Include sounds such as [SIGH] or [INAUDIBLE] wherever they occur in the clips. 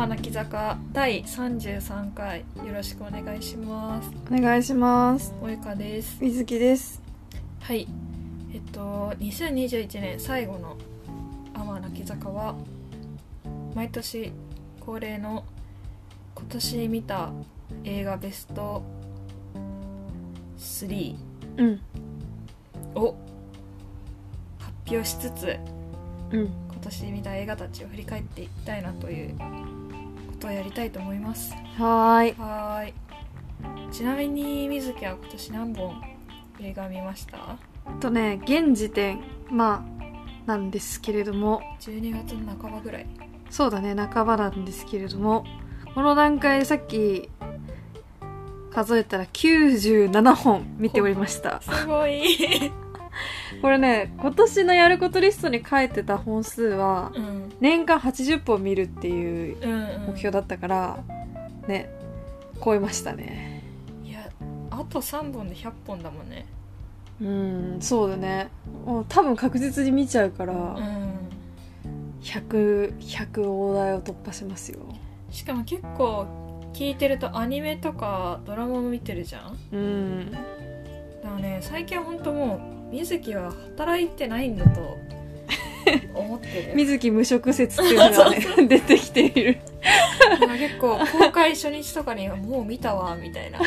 天泣き坂第33回よろしくお願いします。お願いします。萌香です。水木です。はい。えっと2021年最後の天泣き坂は毎年恒例の今年見た映画ベスト3うん。を発表しつつうん。今年見た映画たちを振り返っていきたいなということをやりたいと思います。はーい。はーい。ちなみに水木は今年何本映画見ました？とね現時点まあなんですけれども。12月の半ばぐらい。そうだね半ばなんですけれども。この段階でさっき数えたら97本見ておりました。すごいこれね今年のやることリストに書いてた本数はうん。年間80本見るっていううん、うん、目標だったからね超えましたね。いやあと3本で100本だもんね。うんそうだね。もう多分確実に見ちゃうから、うん。100、100大台を突破しますよ。しかも結構聞いてるとアニメとかドラマも見てるじゃん。うん。だからね最近は本当もう水木は働いてないんだと思ってる水木無職説っていうのがね、[LAUGHS] 出てきている。結構公開初日とかにはもう見たわみたいな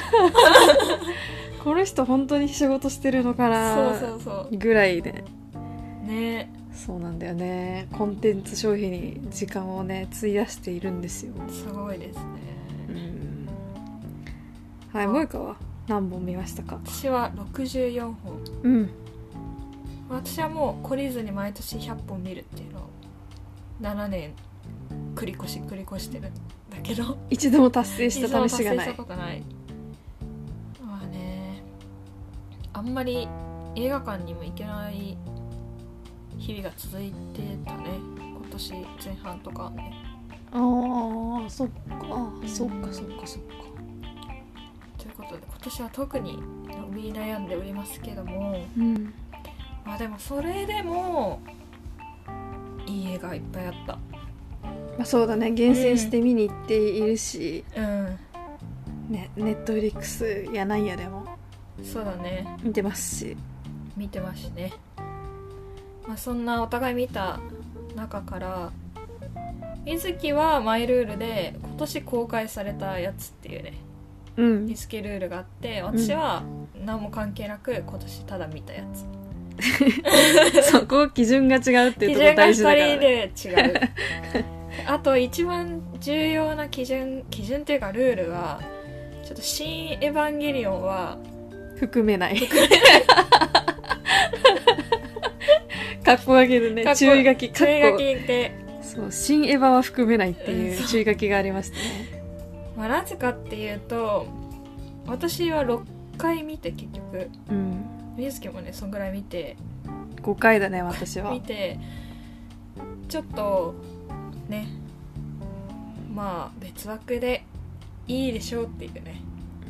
この人本当に仕事してるのかなぐらいで。うねそうなんだよね。コンテンツ消費に時間をね、費やしているんですよ。すごいですねうん。はい、萌香は何本見ましたか？私は64本うん。私はもう懲りずに毎年100本見るっていうのを7年繰り越し繰り越してるんだけど。一度も達成した試しがない。まあねあんまり映画館にも行けない日々が続いてたね。今年前半とかはね。ああ、そっか。そっか、うんそっか、そっか。ということで今年は特に伸び悩んでおりますけども。うん。まあでもそれでもいい映画いっぱいあった。まあ、そうだね厳選して見に行っているし、うん。ね、ネットフリックスやなんやでも。そうだね。見てますし。見てますしね。まあそんなお互い見た中から水木はマイルールで今年公開されたやつっていうねうん。リスケルールがあって私は何も関係なく今年ただ見たやつ [LAUGHS] そこ基準が違うっていうところ基準が2大事だから、人ね、で違う。[LAUGHS] あと一番重要な基準基準っていうかルールはちょっと「新エヴァンゲリオン」は含めない。[LAUGHS] かっこ上げるね。注意書き。注意書こきで、そう新エヴァは含めないっていう注意書きがありましたね。まあ、なぜかっていうと私は6回見て結局。うん水木もねそんぐらい見て5回だね私は。見てちょっとねまあ別枠でいいでしょうっていうね、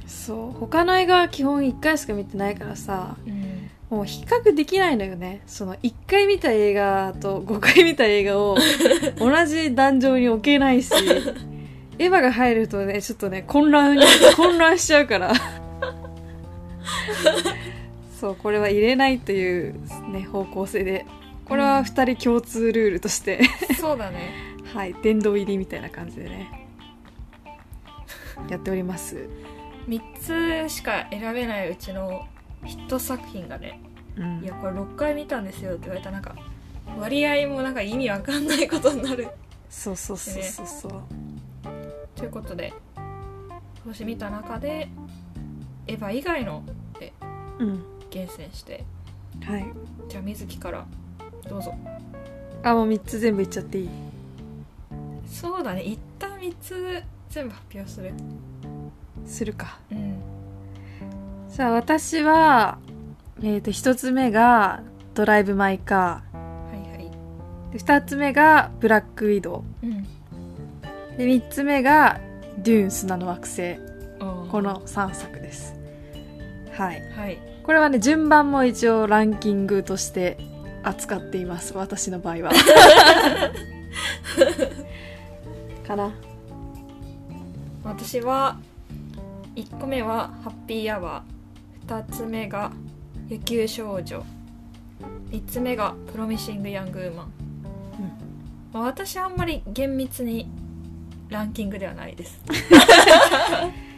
そう。他の映画は基本1回しか見てないからさうん、もう比較できないのよね。その1回見た映画と5回見た映画を [LAUGHS] 同じ壇上に置けないしエヴァが入るとねちょっとね混乱に混乱しちゃうから [LAUGHS] そうこれは入れないという、ね、方向性で。これは2人共通ルールとして、そうだね。[LAUGHS] はい殿堂入りみたいな感じでね。やっております、3つしか選べないうちのヒット作品がねうん。いやこれ6回見たんですよって言われた。らなんか割合もなんか意味わかんないことになる。そうそうそうそうそう、ということで今年見た中でエヴァ以外のでうん厳選して。はい。じゃあ水木から。どうぞ。あもう3つ全部いっちゃっていい？そうだね。一旦3つ全部発表する。するか。うん。さあ私はえっ、と1つ目が「ドライブ・マイ・カはいはい。ー」で2つ目が「ブラック・ウィドうん。ウ」で3つ目が「デューン砂の惑星」この3作です。はい。はいこれはね順番も一応ランキングとして扱っています。私の場合は。[LAUGHS] かな。私は1個目はハッピーアワー。2つ目が野球少女。3つ目がプロミシング・ヤング・ウーマン、まあ、私はあんまり厳密にランキングではないです [LAUGHS]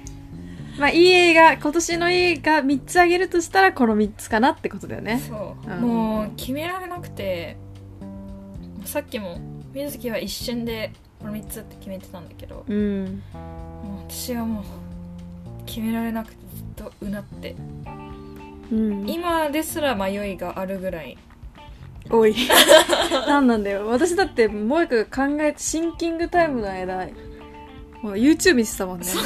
まあいい映画今年の映画3つあげるとしたらこの3つかなってことだよね。そう、うん。もう決められなくてさっきも水木は一瞬でこの3つって決めてたんだけどうん。もう私はもう決められなくてずっとうなって。うん。今ですら迷いがあるぐらい。おい。[LAUGHS] なんなんだよ。私だってもう一個考えてシンキングタイムの間もう YouTube 見てたもんね。ちょっ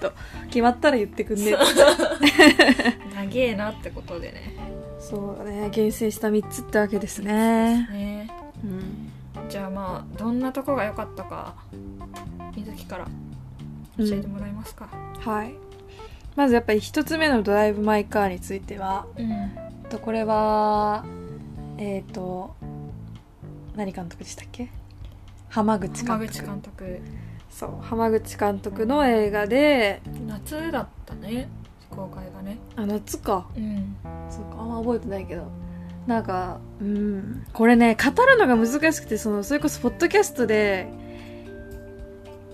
と決まったら言ってくんね。長えなってことでね。そうだね厳選した3つってわけですね。ね。うん。じゃあまあどんなとこが良かったか水木から教えてもらえますか？はい。まずやっぱり一つ目のドライブ・マイ・カーについてはうん。とこれはえっ、と何監督でしたっけ？浜口監督そう浜口監督の映画で。夏だったね公開がね。あ夏か。うん。そうかあんま覚えてないけど。なんかうん。これね語るのが難しくてそのそれこそポッドキャストで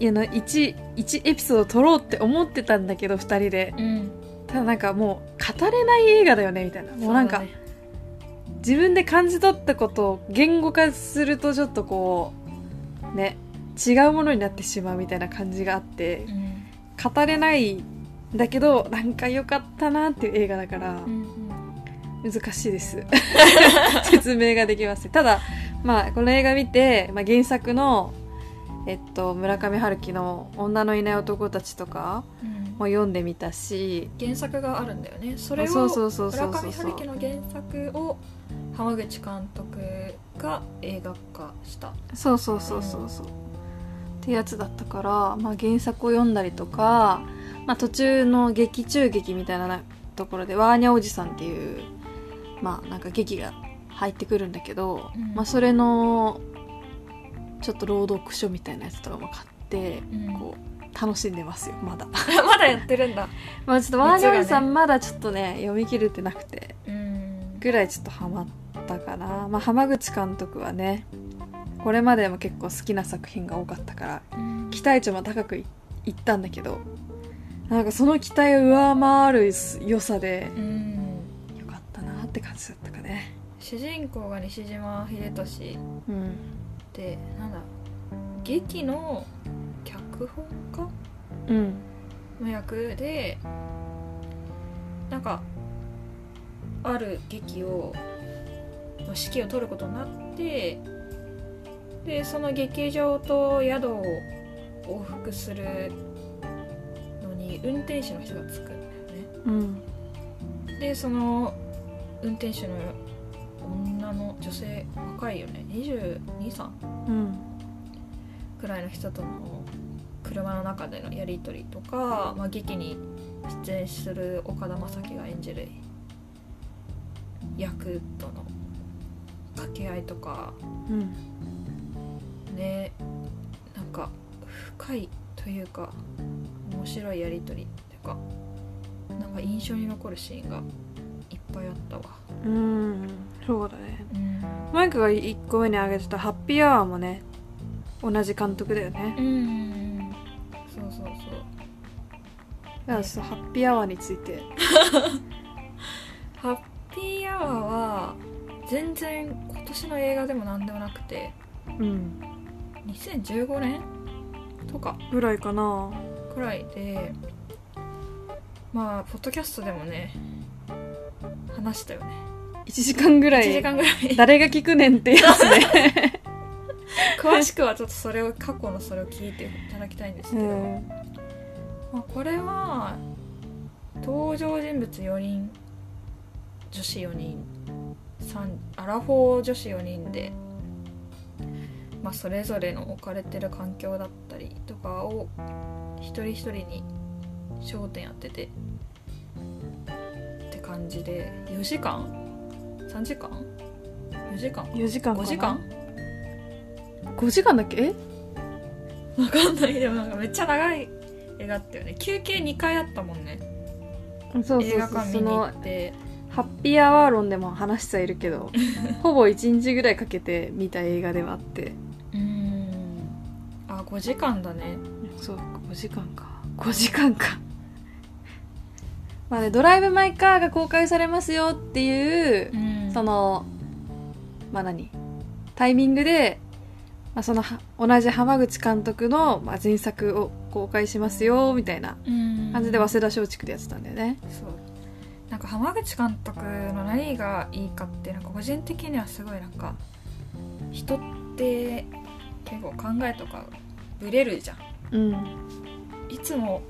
いやな 1, 1エピソード撮ろうって思ってたんだけど2人で。うん。ただなんかもう語れない映画だよねみたいな。もうなんか自分で感じ取ったことを言語化するとちょっとこうね違うものになってしまうみたいな感じがあってうん語れないんだけどなんか良かったなっていう映画だからうん難しいです。[LAUGHS] 説明ができません。ただまあこの映画見て、まあ、原作のえっと村上春樹の「女のいない男たち」とかうん。も読んでみたし原作があるんだよね。それを村上春樹の原作を浜口監督が映画化した。そうそうそうそうそうってやつだったから、まあ、原作を読んだりとか、まあ、途中の劇中劇みたいなところでワーニャおじさんっていうまあなんか劇が入ってくるんだけど、うん。まあ、それのちょっと朗読書みたいなやつとかも買って、うん。こう楽しんでますよまだ。[LAUGHS] まだやってるんだ。[LAUGHS] まあちょっとワーニャおじさんまだちょっとね読み切れてなくてうん。ぐらいちょっとハマったかな、まあ、浜口監督はねこれまでも結構好きな作品が多かったからうん。期待値も高くいいったんだけどなんかその期待を上回る良さでうん。よかったなって感じだったかね。主人公が西島秀俊うん。でなんだ劇の脚本家うん。の役でなんかある劇をの指揮を取ることになってでその劇場と宿を往復するのに運転手の人がつくんだよね。うん。でその運転手の女の女性若いよね。223うん。くらいの人との車の中でのやり取りとか、まあ、劇に出演する岡田将生が演じる役との掛け合いとか。うんねなんか深いというか面白いやり取りというかなんか印象に残るシーンがいっぱいあったわ。うんそうだね。うん。マイクが1個目に挙げてた「ハッピーアワー」もね同じ監督だよね。うん。そうそうそう。だからちょっとハッピーアワーについて。[LAUGHS] ハッピーアワーは全然今年の映画でも何でもなくて。うん2015年とかぐらいかな。くらいでまあポッドキャストでもね話したよね。1時間ぐら1い時間ぐらい。誰が聞くねんってやつね。[LAUGHS] 詳しくはちょっとそれを過去のそれを聞いていただきたいんですけど、うん。まあ、これは登場人物4人女子4人三アラフォー女子4人で、まあ、それぞれの置かれてる環境だったりとかを一人一人に焦点当ててって感じで4時間？3時間？4時間？4時間かな？5時間？5時間だっけ？え？わかんない。でもなんかめっちゃ長い映画だったよね。休憩2回あったもんね。そう映画館見に行そのってハッピーアワー論でも話してはいるけど [LAUGHS] ほぼ1日ぐらいかけて見た映画ではあって5時間だね。そう5時間か。5時間か。まあね「ドライブ・マイ・カー」が公開されますよっていううん。そのまあ何？タイミングで、まあ、そのは同じ浜口監督の、まあ、前作を公開しますよみたいなうん。感じで早稲田松竹でやってたんだよね。そう。なんか浜口監督の何がいいかってなんか個人的にはすごいなんか人って結構考えとかブレるじゃん。うん。いつも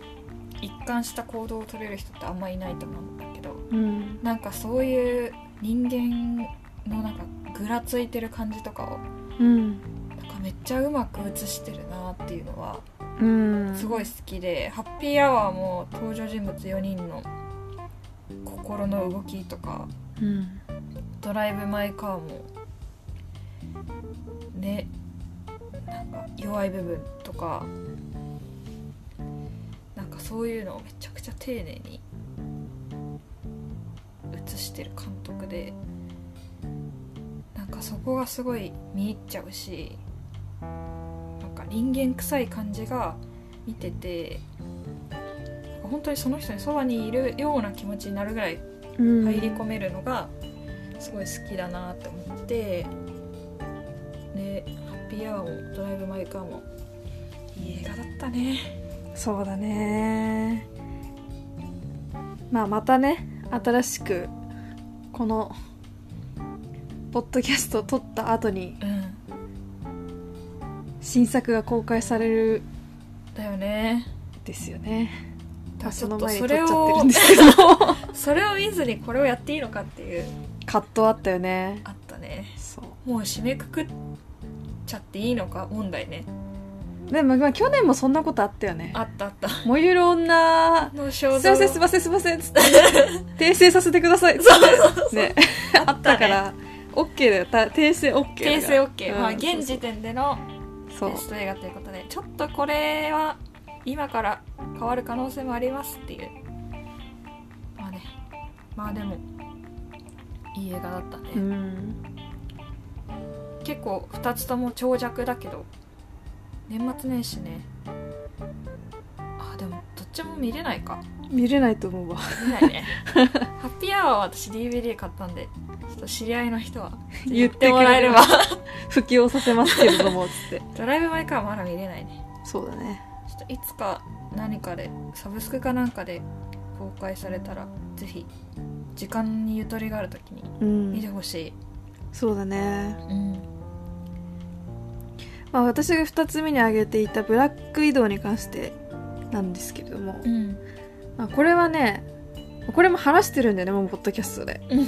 一貫した行動を取れる人ってあんまいないと思うんだけどうん。なんかそういう人間のなんかぐらついてる感じとかをうん。なんかめっちゃうまく映してるなっていうのはうん。すごい好きで、ハッピーアワーも登場人物4人の心の動きとかうん。ドライブ・マイ・カーもねなんか弱い部分とかなんかそういうのをめちゃくちゃ丁寧に映してる監督でなんかそこがすごい見入っちゃうしなんか人間臭い感じが見てて本当にその人にそばにいるような気持ちになるぐらい入り込めるのがすごい好きだなって思ってでハッピーアワーもドライブ・マイ・カーも。いい映画だったね。そうだね。まあまたね新しくこのポッドキャストを撮った後にうん。新作が公開されるだよね。んですよね。まあそのちょっとそ前に撮っちゃってれをるんですけど。[LAUGHS] それを見ずにこれをやっていいのかっていう。葛藤あったよね。あったね。そう。もう締めくくっちゃっていいのか問題ね。でもまあ去年もそんなことあったよね。あったあった。燃ゆる女のす衝いませんすいませんすいませんつって。[LAUGHS] 訂正させてくださいっつって。ね。あったから OK だよ。た訂正 OK 訂正 OK、うんまあ現時点でのそうベスト映画ということでちょっとこれは今から変わる可能性もありますっていう。まあね。まあでもいい映画だったね、うん結構2つとも長尺だけど年末年始ね。あでもどっちも見れないか。見れないと思うわ。見れないね。[LAUGHS] ハッピーアワーは私 DVD 買ったんでちょっと知り合いの人は言ってもらえれば。[LAUGHS] 布教させますけれどもつって。[LAUGHS] ドライブ・マイ・カーはまだ見れないね。そうだね。ちょっといつか何かでサブスクかなんかで公開されたらぜひ時間にゆとりがある時にうん。見てほしい、そうだね。うんまあ私が2つ目に挙げていたブラック移動に関してなんですけれども、うん。まあ、これはねこれも話してるんだよねもうポッドキャストで。うん。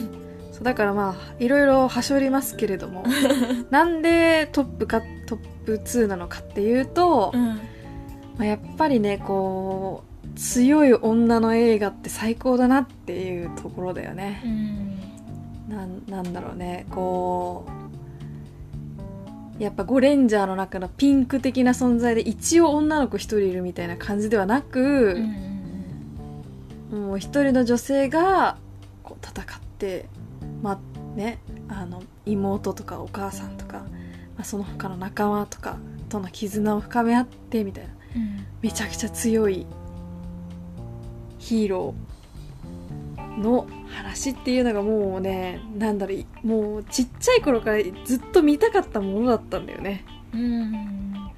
そうだからまあいろいろはしょりますけれども。[LAUGHS] なんでトップかトップ2なのかっていうと、うん。まあ、やっぱりねこう強い女の映画って最高だなっていうところだよね。うん。なんなんだろうねこうやっぱゴレンジャーの中のピンク的な存在で一応女の子一人いるみたいな感じではなく、うん。もう一人の女性がこう戦ってまあねあの妹とかお母さんとか、まあ、その他の仲間とかとの絆を深め合ってみたいな。うん。めちゃくちゃ強いヒーローの話っていうのがもうねなんだろうもうちっちゃい頃からずっと見たかったものだったんだよね。うん。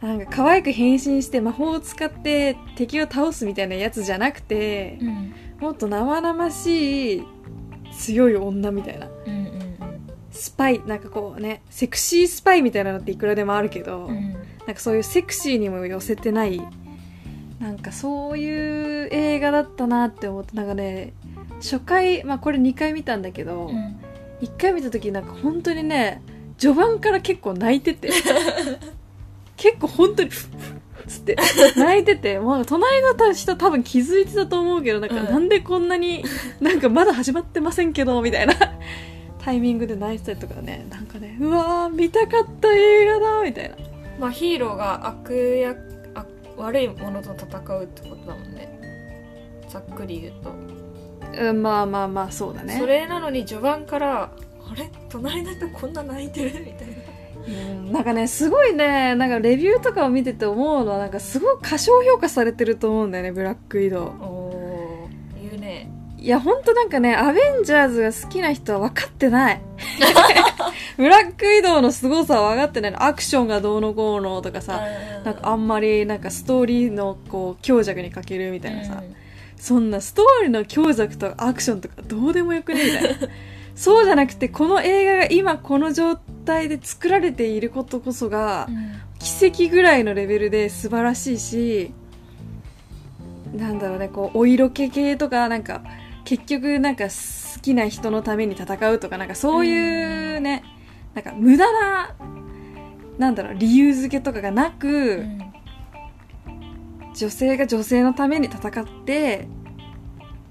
なんか可愛く変身して魔法を使って敵を倒すみたいなやつじゃなくてうん。もっと生々しい強い女みたいな。うんうんスパイなんかこうねセクシースパイみたいなのっていくらでもあるけど、うん。なんかそういうセクシーにも寄せてないなんかそういう映画だったなって思ってなんかね初回まあこれ2回見たんだけど、うん。1回見た時なんか本当にね序盤から結構泣いてて。[LAUGHS] 結構本当にフッフッつって泣いてて。もう隣の人多分気づいてたと思うけどなんかうん。なんでこんなになんかまだ始まってませんけどみたいな。タイミングで泣いてたりとかね。なんかねうわー見たかった映画だみたいな。まあヒーローが悪役悪悪いものと戦うってことだもんね。ざっくり言うと、うんまあまあまあそうだね。それなのに序盤からあれ？隣の人こんな泣いてる？みたいな。うんなんかねすごいねなんかレビューとかを見てて思うのはなんかすごい過小評価されてると思うんだよねブラックウィド。ウおー言うね。いやほんとなんかねアベンジャーズが好きな人は分かってない。[LAUGHS] [LAUGHS] ブラックウィドウの凄さは分かってない。のアクションがどうのこうのとかさなんかあんまりなんかストーリーのこう強弱に欠けるみたいなさ、そんなストーリーの強弱とアクションとかどうでもよくねみたいな。[LAUGHS] そうじゃなくてこの映画が今この状態で作られていることこそがうん。奇跡ぐらいのレベルで素晴らしいしなんだろうねこうお色気系とかなんか結局なんか好きな人のために戦うとかなんかそういうね、なんか無駄ななんだろう理由付けとかがなく、うん女性が女性のために戦って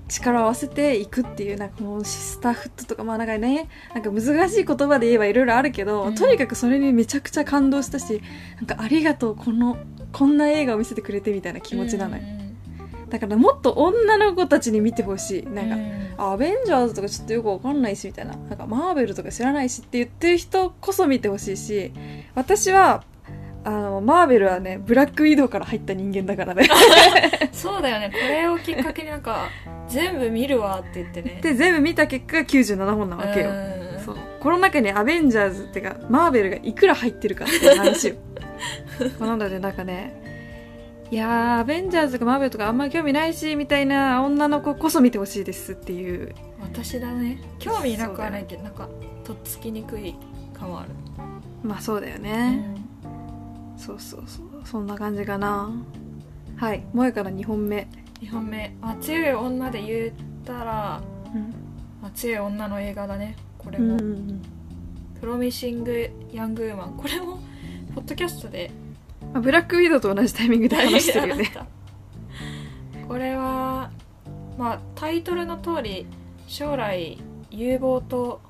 力を合わせていくっていうなんかもうスタッフとかまあなんかねなんか難しい言葉で言えばいろいろあるけど、うん。とにかくそれにめちゃくちゃ感動したしなんかありがとうこのこんな映画を見せてくれてみたいな気持ちなのよ、だからもっと女の子たちに見てほしい。なんか、アベンジャーズとかちょっとよくわかんないしみたいな。なんかマーベルとか知らないしって言ってる人こそ見てほしいし私はあのマーベルはねブラックウィドウから入った人間だからね。[LAUGHS] そうだよね。これをきっかけになんか全部見るわって言ってね。で全部見た結果が97本なわけよ。うん。そう。この中にアベンジャーズってかマーベルがいくら入ってるかっていう話よ。[LAUGHS] なのでなんかねいやーアベンジャーズとかマーベルとかあんま興味ないしみたいな女の子こそ見てほしいですっていう。私だね。興味なくはないけどなんかとっつきにくい感はある、まあそうだようね、んそうそうそうそんな感じかな。はい萌えから2本目、2本目。あ強い女で言ったら、うん。まあ、強い女の映画だね。これうんも、うんうん。プロミシング・ヤング・ウーマンこれもポッドキャストで。まあ、ブラックウィドウと同じタイミングで話してるよね。[LAUGHS] これはまあタイトルの通り将来有望と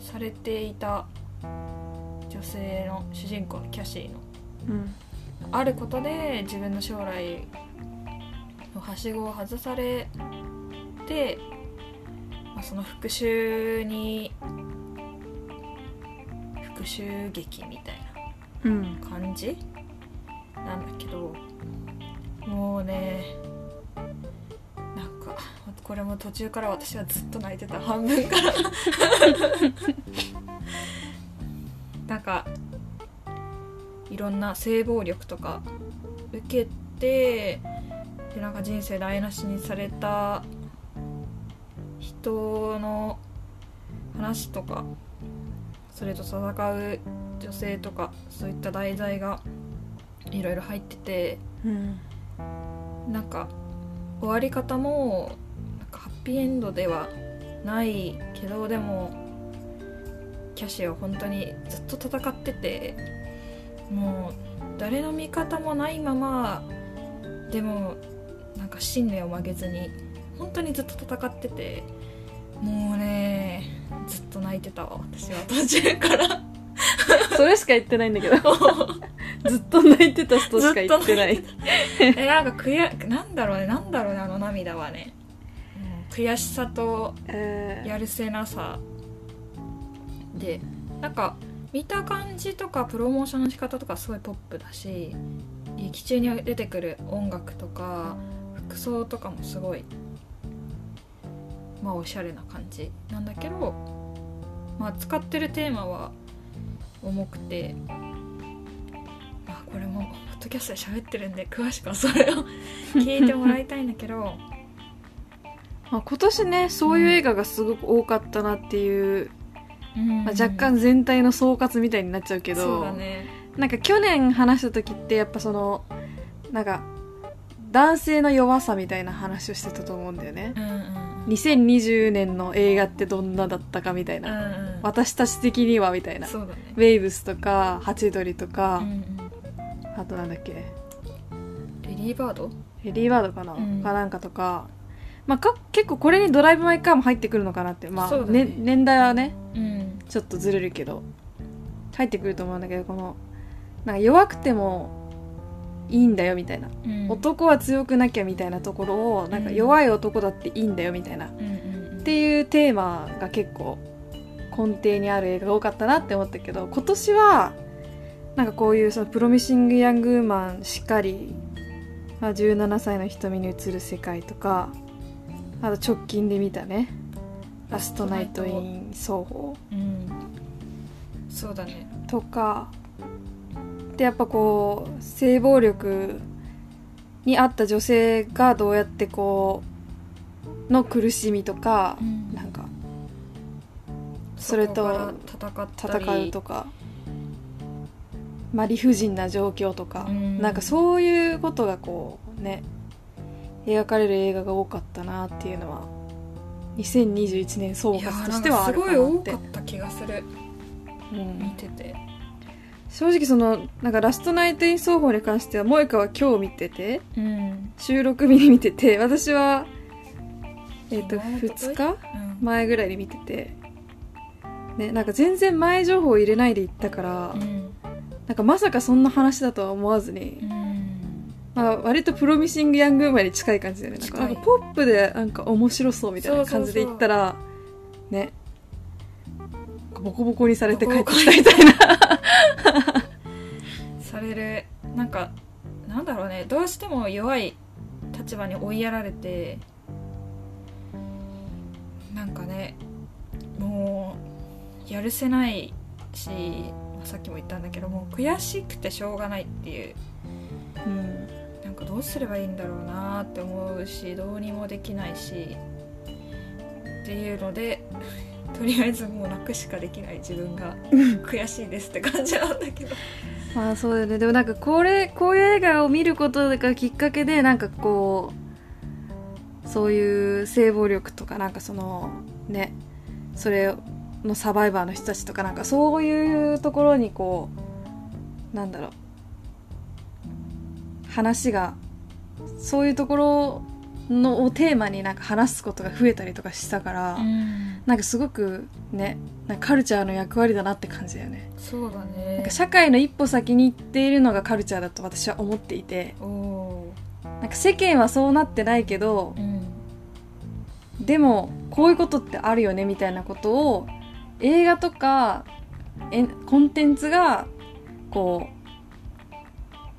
されていた女性の主人公のキャシーの。うんあることで自分の将来のはしごを外されて、まあ、その復讐に復讐劇みたいな感じなんだけどもうねなんかこれも途中から私はずっと泣いてた半分から。[LAUGHS] なんかろんな性暴力とか受けてでなんか人生台無しにされた人の話とかそれと戦う女性とかそういった題材がいろいろ入っててうん。なんか終わり方もなんかハッピーエンドではないけどでもキャシーは本当にずっと戦っててもう誰の味方もないままでもなんか信念を曲げずに本当にずっと戦っててもうねずっと泣いてたわ私は途中から。それしか言ってないんだけど。[LAUGHS] ずっと泣いてた人しか言ってない。えなんか悔やなんだろうねなんだろうねあの涙はね、うん悔しさとえー。やるせなさでなんか見た感じとかプロモーションの仕方とかすごいポップだし劇中に出てくる音楽とか服装とかもすごいまあおしゃれな感じなんだけどまあ使ってるテーマは重くてまあこれもポッドキャストで喋ってるんで詳しくはそれを [LAUGHS] 聞いてもらいたいんだけど [LAUGHS] まあ、今年ねそういう映画がすごく多かったなっていう、まあ、若干全体の総括みたいになっちゃうけどそうだね。なんか去年話した時ってやっぱそのなんか男性の弱さみたいな話をしてたと思うんだよね。うんうん。2020年の映画ってどんなだったかみたいな、うんうん。私たち的にはみたいな。ねウェイブスとかハチドリとかう、んあとなんだっけ。うんレディーバード？レディーバードかな、うん。かなんかとか,、まあ、か結構これにドライブ・マイ・カーも入ってくるのかなって。まあ、ね。ね年代はね。うんちょっとずれるけど入ってくると思うんだけどこのなんか弱くてもいいんだよみたいな、うん。男は強くなきゃみたいなところをなんかうん弱い男だっていいんだよみたいな、っていうテーマが結構根底にある映画が多かったなって思ったけど今年はなんかこういうそのプロミシング・ヤング・ウーマンしっかり、まあ、17歳の瞳に映る世界とかあと直近で見たね「ラストナイト・イン・双方」うん。そうだね。とか。でやっぱこう性暴力にあった女性がどうやってこうの苦しみとか、うん。なんかそれと戦うとか、まあ、理不尽な状況とか、うん。なんかそういうことがこうね描かれる映画が多かったなっていうのは2021年総括としてはあするかごい多なってかった気がする。うん。見てて。正直そのなんかラストナイトイン双方に関しては萌香は今日見ててうん。収録日に見てて私はえっ、と昨日2日うん前ぐらいに見てて。ねなんか全然前情報を入れないで行ったから、うん。なんかまさかそんな話だとは思わずに、うんまあ、割とプロミシング・ヤング・ウーマンに近い感じだよね。なんかなんかポップでなんか面白そうみたいな感じで行ったらね。ボコボコにされて帰ってきたみたいな。[LAUGHS] される。なんかなんだろうね。どうしても弱い立場に追いやられてなんかねもうやるせないし、まあさっきも言ったんだけどもう悔しくてしょうがないっていう。うんかどうすればいいんだろうなって思うしどうにもできないしっていうので [LAUGHS] とりあえずもう泣くしかできない。自分が悔しいですって感じなんだけど。[LAUGHS] まあそうだよね。でもなんかこれこういう映画を見ることがきっかけでなんかこうそういう性暴力とかなんかそのねそれのサバイバーの人たちとかなんかそういうところにこうなんだろう話がそういうところのをテーマになんか話すことが増えたりとかしたから、うん。なんかすごくねなんかカルチャーの役割だなって感じだよね。そうだなんねか社会の一歩先に行っているのがカルチャーだと私は思っていてなんか世間はそうなってないけどーうん。でもこういうことってあるよねみたいなことを映画とかえコンテンツがこう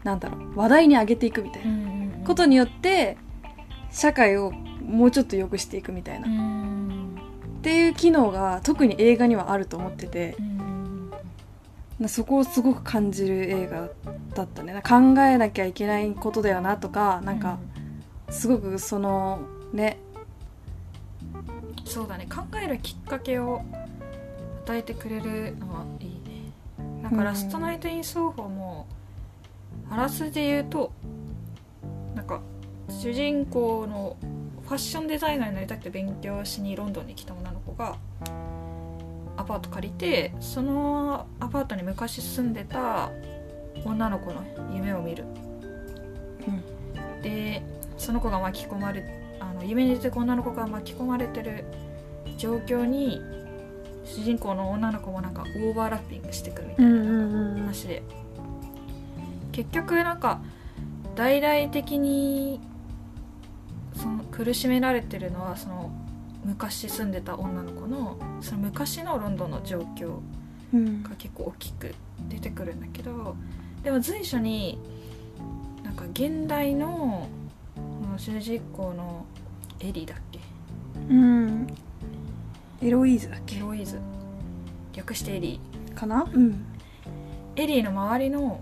なんだろう話題に上げていくみたいな。ことによって社会をもうちょっと良くしていくみたいな、っうん。ていう機能が特に映画にはあると思ってて。そこをすごく感じる映画だったね。考えなきゃいけないことだよなとかなんかすごくそのねそうだね。考えるきっかけを与えてくれるのはいいね。なんかラストナイト・イン・双方もあらすじ言うとなんか主人公のファッションデザイナーになりたくて勉強しにロンドンに来た女の子がアパート借りてそのアパートに昔住んでた女の子の夢を見る。でその子が巻き込まれあの夢に出てくる女の子が巻き込まれてる状況に主人公の女の子もなんかオーバーラッピングしてくるみたいな話で結局なんか大々的にその苦しめられてるのはその昔住んでた女の子のその昔のロンドンの状況うん。が結構大きく出てくるんだけどでも随所になんか現代のこの主人公のエリーだっけ？うん。エロイーズだっけ？エロイズ。略してエリかな？うん。ーエリーの周りの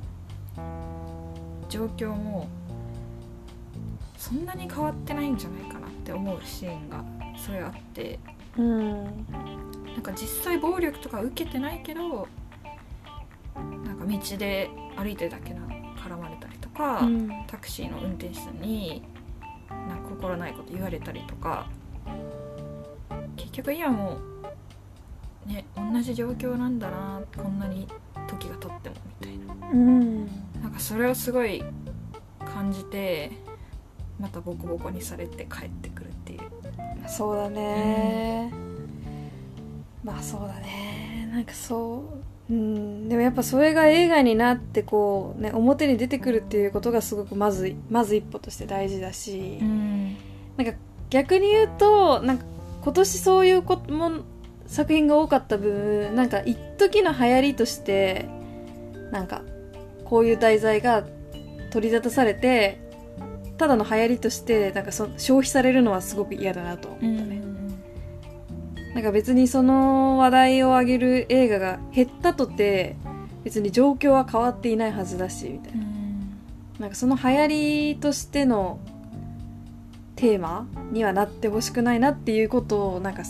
状況もそんなに変わってないんじゃないかなって思うシーンがそれあって。うん。なんか実際暴力とか受けてないけどなんか道で歩いてるだけなの絡まれたりとか、うん。タクシーの運転手さんになんか心ないこと言われたりとか結局今もね同じ状況なんだなこんなに時が経ってもみたいな。うんなんかそれをすごい感じてまたボコボコにされて帰ってくるっていう。そうだね、まあそうだね。なんかそううん。でもやっぱそれが映画になってこうね表に出てくるっていうことがすごくまずまず一歩として大事だし、うん。なんか逆に言うとなんか今年そういうことも作品が多かった分なんか一時の流行りとしてなんかこういう題材が取り沙汰されてただの流行りとしてなんかそ消費されるのはすごく嫌だなと思ったね、なんか別にその話題を上げる映画が減ったとて別に状況は変わっていないはずだしみたいな。なんかその流行りとしてのテーマにはなってほしくないなっていうことをなんか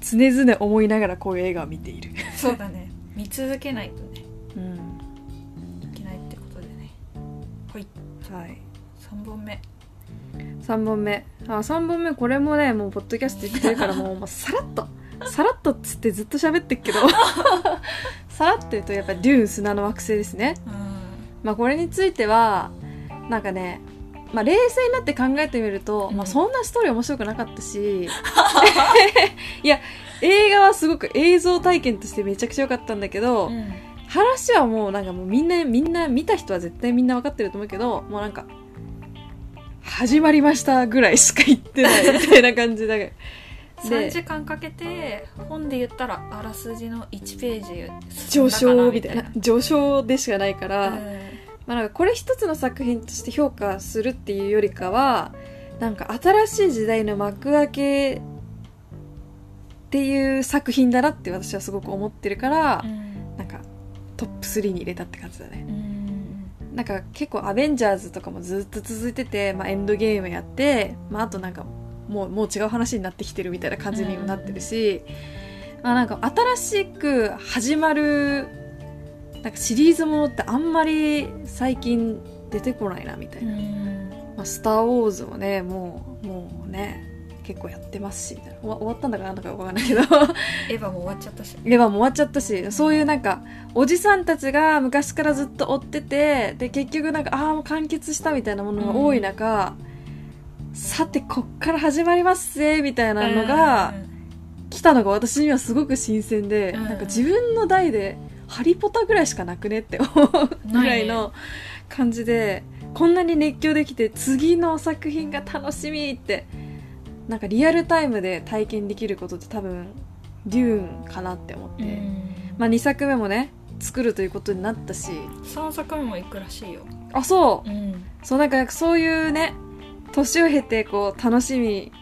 常々思いながらこういう映画を見ている。そうだね。見続けないとね。うん。いはい。3本目。3本目。あ、3本目これもね、もうポッドキャスト言ってるからもうもうさらっと、さらっとっつってずっと喋ってっけど、[LAUGHS] さらっと言うとやっぱデューン砂の惑星ですね。うん。まあこれについては、なんかね、まあ冷静になって考えてみると、うん。まあそんなストーリー面白くなかったし、[LAUGHS] いや、映画はすごく映像体験としてめちゃくちゃ良かったんだけど、うん話はもうなんかもうみんな、みんな見た人は絶対みんな分かってると思うけど、もうなんか、始まりましたぐらいしか言ってないみたいな感じだけど。3 [LAUGHS] で時間かけて本で言ったらあらすじの1ページ上昇みたいな。上昇でしかないから、うんまあなんかこれ一つの作品として評価するっていうよりかはなんか新しい時代の幕開けっていう作品だなって私はすごく思ってるから、なんかトップ3に入れたって感じだね。うん。なんか結構アベンジャーズとかもずっと続いてて、まあ、エンドゲームやって、まあ、あとなんかもうもう違う話になってきてるみたいな感じにもなってるし、まあ、なんか新しく始まるなんかシリーズものってあんまり最近出てこないなみたいな、うん。まあ、スター・ウォーズもねもうもうね結構やってますしみたいな。終わ終わったんだかなんだかわかんないけど。エヴァも終わっちゃったし。レバーも終わっちゃったしそういうなんかおじさんたちが昔からずっと追っててで結局なんかああもう完結したみたいなものが多い中、さてこっから始まりますぜみたいなのが来たのが私にはすごく新鮮で、うん。なんか自分の代で「ハリポタ」ぐらいしかなくねって思うぐらいの感じで、こんなに熱狂できて次の作品が楽しみってなんかリアルタイムで体験できることって多分デューンかなって思って。うん。まあ、2作目もね作るということになったし。3作目も行くらしいよ。あそう。うん。そうなんかそういうね年を経てこう楽しみ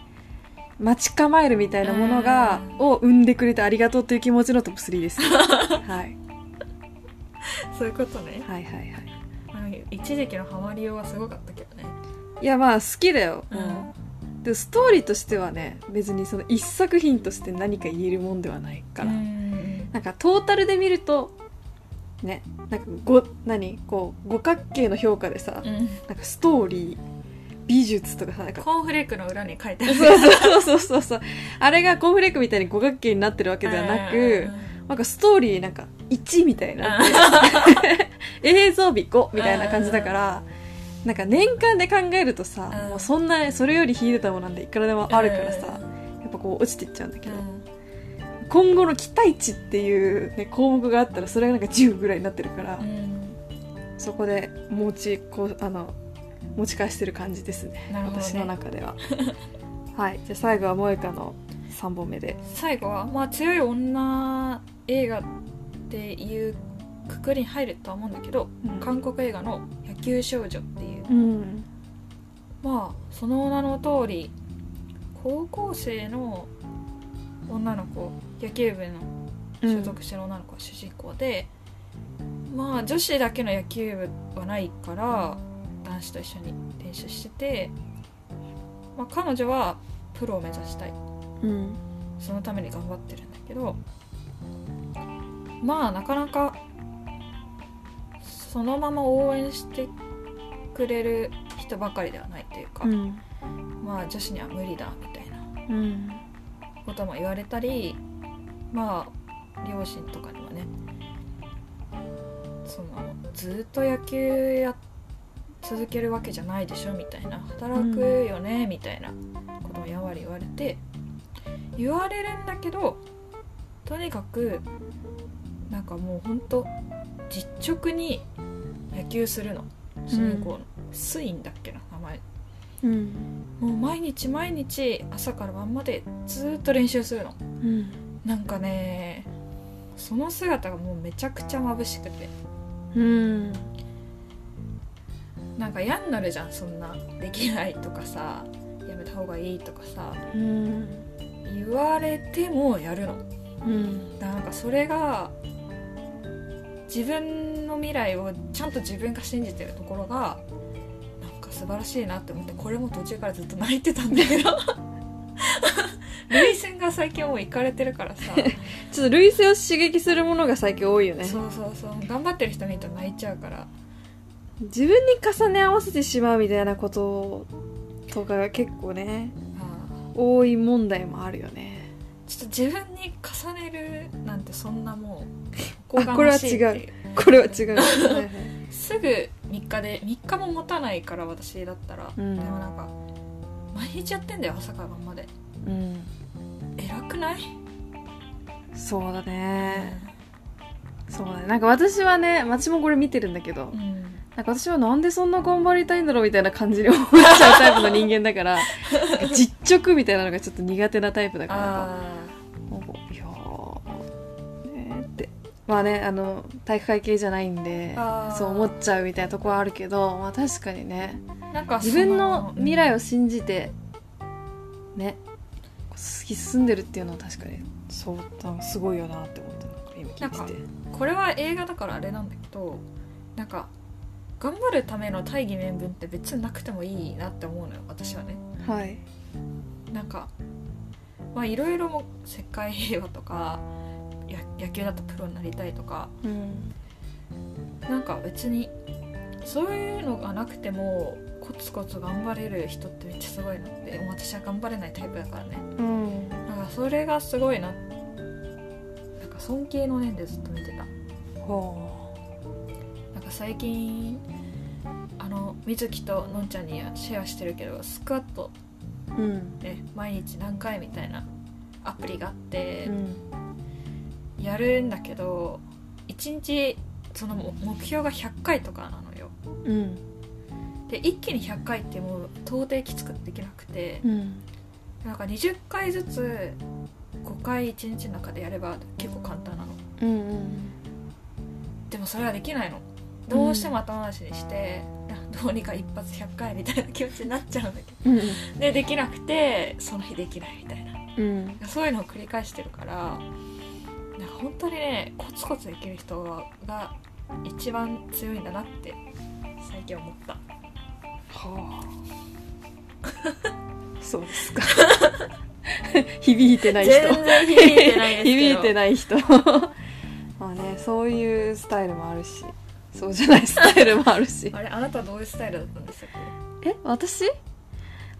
待ち構えるみたいなものがうん。を生んでくれてありがとうという気持ちのトップ3です、[LAUGHS] はい、そういうことね。はいはいはい。一時期のハマりようはすごかったけどね。いやまあ好きだよ、うんでもストーリーとしてはね別にその一作品として何か言えるもんではないから、うん。なんかトータルで見るとねなんかご何こう五角形の評価でさ、うん。なんかストーリー美術とかさなんかコーンフレークの裏に書いてある。そうそうそうそうそう。あれがコーンフレークみたいに五角形になってるわけではなくなんかストーリーなんか1みたいにな [LAUGHS] 映像美5みたいな感じだからなんか年間で考えるとさうん。もうそんなそれより秀でたものなんていくらでもあるからさうん。やっぱこう落ちていっちゃうんだけどうん今後の期待値っていう、ね、項目があったらそれがなんか10ぐらいになってるからうん。そこで持ちこうあの持ち返してる感じですねね。私の中では。[LAUGHS] はいじゃあ最後は萌香の3本目で。最後はまあ強い女映画っていうくくりに入るとは思うんだけど、韓国映画の「野球少女」っていう。うんまあその名の通り高校生の女の子野球部の所属してる女の子が主人公で、まあ女子だけの野球部はないから男子と一緒に練習してて、まあ、彼女はプロを目指したい。うん。そのために頑張ってるんだけどまあなかなかそのまま応援してくれる人ばかりではないというか、うん。まあ女子には無理だみたいなうん。ことも言われたりまあ両親とかにもねそのずっと野球や続けるわけじゃないでしょみたいな働くよね、みたいなこともやんわり言われて言われるんだけどとにかくなんかもうほんと実直に野球するの。主人公の、スインだっけな名前。うん。もう毎日毎日朝から晩までずーっと練習するの。うん。なんかねその姿がもうめちゃくちゃ眩しくて。うん。なんか嫌になるじゃんそんなできないとかさやめた方がいいとかさ。うん。言われてもやるの。うん。なんかそれが自分の未来をちゃんと自分が信じてるところがなんか素晴らしいなって思ってこれも途中からずっと泣いてたんだけど。[LAUGHS] 涙腺が最近もういかれてるからさ。ちょっと類性を刺激するものが最近多いよね。そうそうそう。頑張ってる人見ると泣いちゃうから。自分に重ね合わせてしまうみたいなこととかが結構ねあ多い問題もあるよね。ーちょっと自分に重ねるなんてそんなもうあこれは違う。うこれは違う。[LAUGHS] はいはい。すぐ3日で3日も持たないから私だったら、うん。でもなんか毎日やってんだよ朝から晩まで。うん。偉くない、そうだね。そうだね。なんか私はね私もこれ見てるんだけどうん。なんか私はなんでそんな頑張りたいんだろうみたいな感じに思っちゃうタイプの人間だから [LAUGHS] 実直みたいなのがちょっと苦手なタイプだからまあねあの体育会系じゃないんでそう思っちゃうみたいなとこはあるけど、まあ、確かにね。ーなんか自分の未来をを信じてね突き進んでるっていうのは確かにそうすごいよなって思ってなんか今聞いてて。これは映画だからあれなんだけどなんか頑張るための大義名分って別になくてもいいなって思うのよ私はね。はい。なんかまあいろいろも世界平和とかや野球だとプロになりたいとか。うん。なんか別にそういうのがなくてもコツコツ頑張れる人ってめっちゃすごいなって私は頑張れないタイプだからね。うん。なんかそれがすごいな。なんか尊敬の念でずっと見てた。ほなんか最近あの水木とのんちゃんにはシェアしてるけどスクワットううん。ね毎日何回みたいなアプリがあってうんやるんだけど1日その目目標が100回とかなのよ。うん。で一気に100回ってもう到底きつくできなくてうん。なんか20回ずつ5回1日の中でやれば結構簡単なの。うんうん。でもそれはできないの。どうしても後回しにして、どうにか一発100回みたいな気持ちになっちゃうんだけど。うん。でできなくてその日できないみたいな。うん。そういうのを繰り返してるから本当にねコツコツできる人がが一番強いんだなって最近思った。はあ。そうですか。響いてない人。全然響いてないですけど。響いてない人。まあねそういうスタイルもあるし。そうじゃないスタイルもあるし。あれあなたどういうスタイルだったんですか？え私？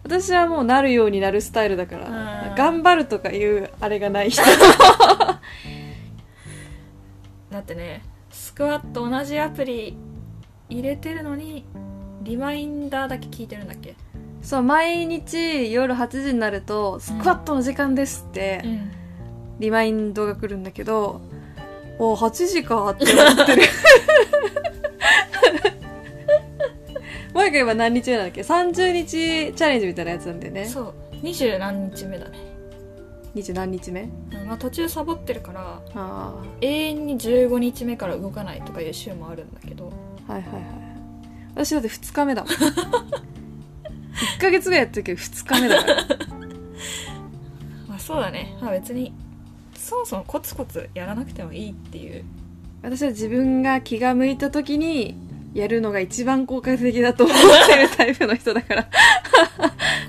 私はもうなるようになるスタイルだかうらん。頑張るとかいうあれがない人。だってねスクワット同じアプリ入れてるのにリマインダーだけ聞いてるんだっけ？そう毎日夜8時になるとスクワットの時間ですって、ん。リマインドが来るんだけどお8時かって思ってる。前が今何日目なんだっけ？30日チャレンジみたいなやつなんだよね。そう。二十何日目だね、20何日目？うんまあ、途中サボってるからあ永遠に15日目から動かないとかいう週もあるんだけど。あはいはいはい。私だって2日目だもん。[LAUGHS] 1ヶ月ぐらいやってるけど2日目だから。[LAUGHS] まあそうだね。まあ別にそもそもコツコツやらなくてもいいっていう。私は自分が気が向いた時にやるのが一番効果的だと思ってるタイプの人だから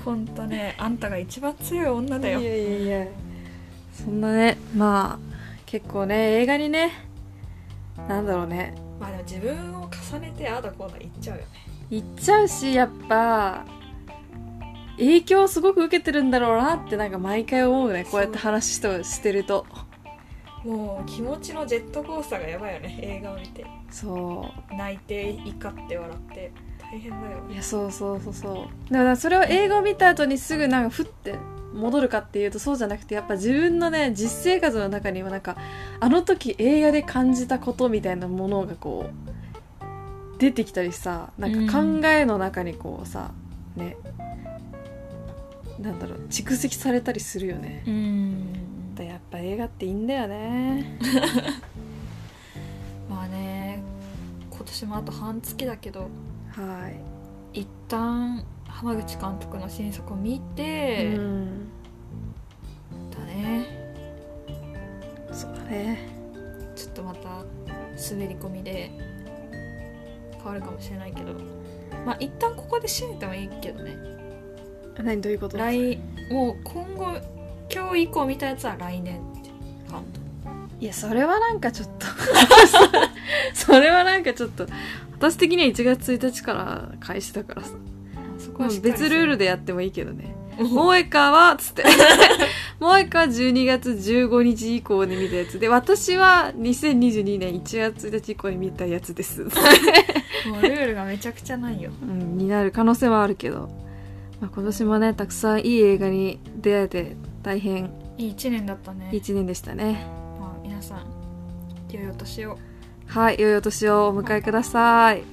ほんとねあんたが一番強い女だよ。いやいやいや。そんなねまあ結構ね映画にねなんだろうね。まあでも自分を重ねてああだこうだ言っちゃうよね。言っちゃうしやっぱ影響をすごく受けてるんだろうなってなんか毎回思うね。こうやって話としてると。もう気持ちのジェットコースターがやばいよね映画を見て。そ泣いて怒って笑って大変だよいやそうそうそうそう。だからそれを映画を見た後にすぐなんかふって戻るかっていうとそうじゃなくてやっぱ自分のね実生活の中にはなんかあの時映画で感じたことみたいなものがこう出てきたりさなんか考えの中にこうさ、ねなんだろう蓄積されたりするよね。うん。だやっぱ映画っていいんだよね。[LAUGHS] まあね今年もあと半月だけどはい。一旦浜口監督の新作を見て、うん。だねそうだね。ちょっとまた滑り込みで変わるかもしれないけど。まあ一旦ここで締めてもいいけどね。何どういうこと？来もう今後今日以降見たやつは来年ってカウントいやそれはなんかちょっと。[LAUGHS] それはなんかちょっと私的には1月1日から開始だからさ。そこまあは別ルールでやってもいいけどね。萌えかはつって。萌えかは12月15日以降に見たやつ。で私は2022年1月1日以降に見たやつです、[LAUGHS] もうルールがめちゃくちゃないよ。[LAUGHS] うん、になる可能性はあるけど、まあ、今年もねたくさんいい映画に出会えて大変いい1年だったね。いい1年でしたね。まあ、皆さん良いお年をはい、良いお年をお迎えください。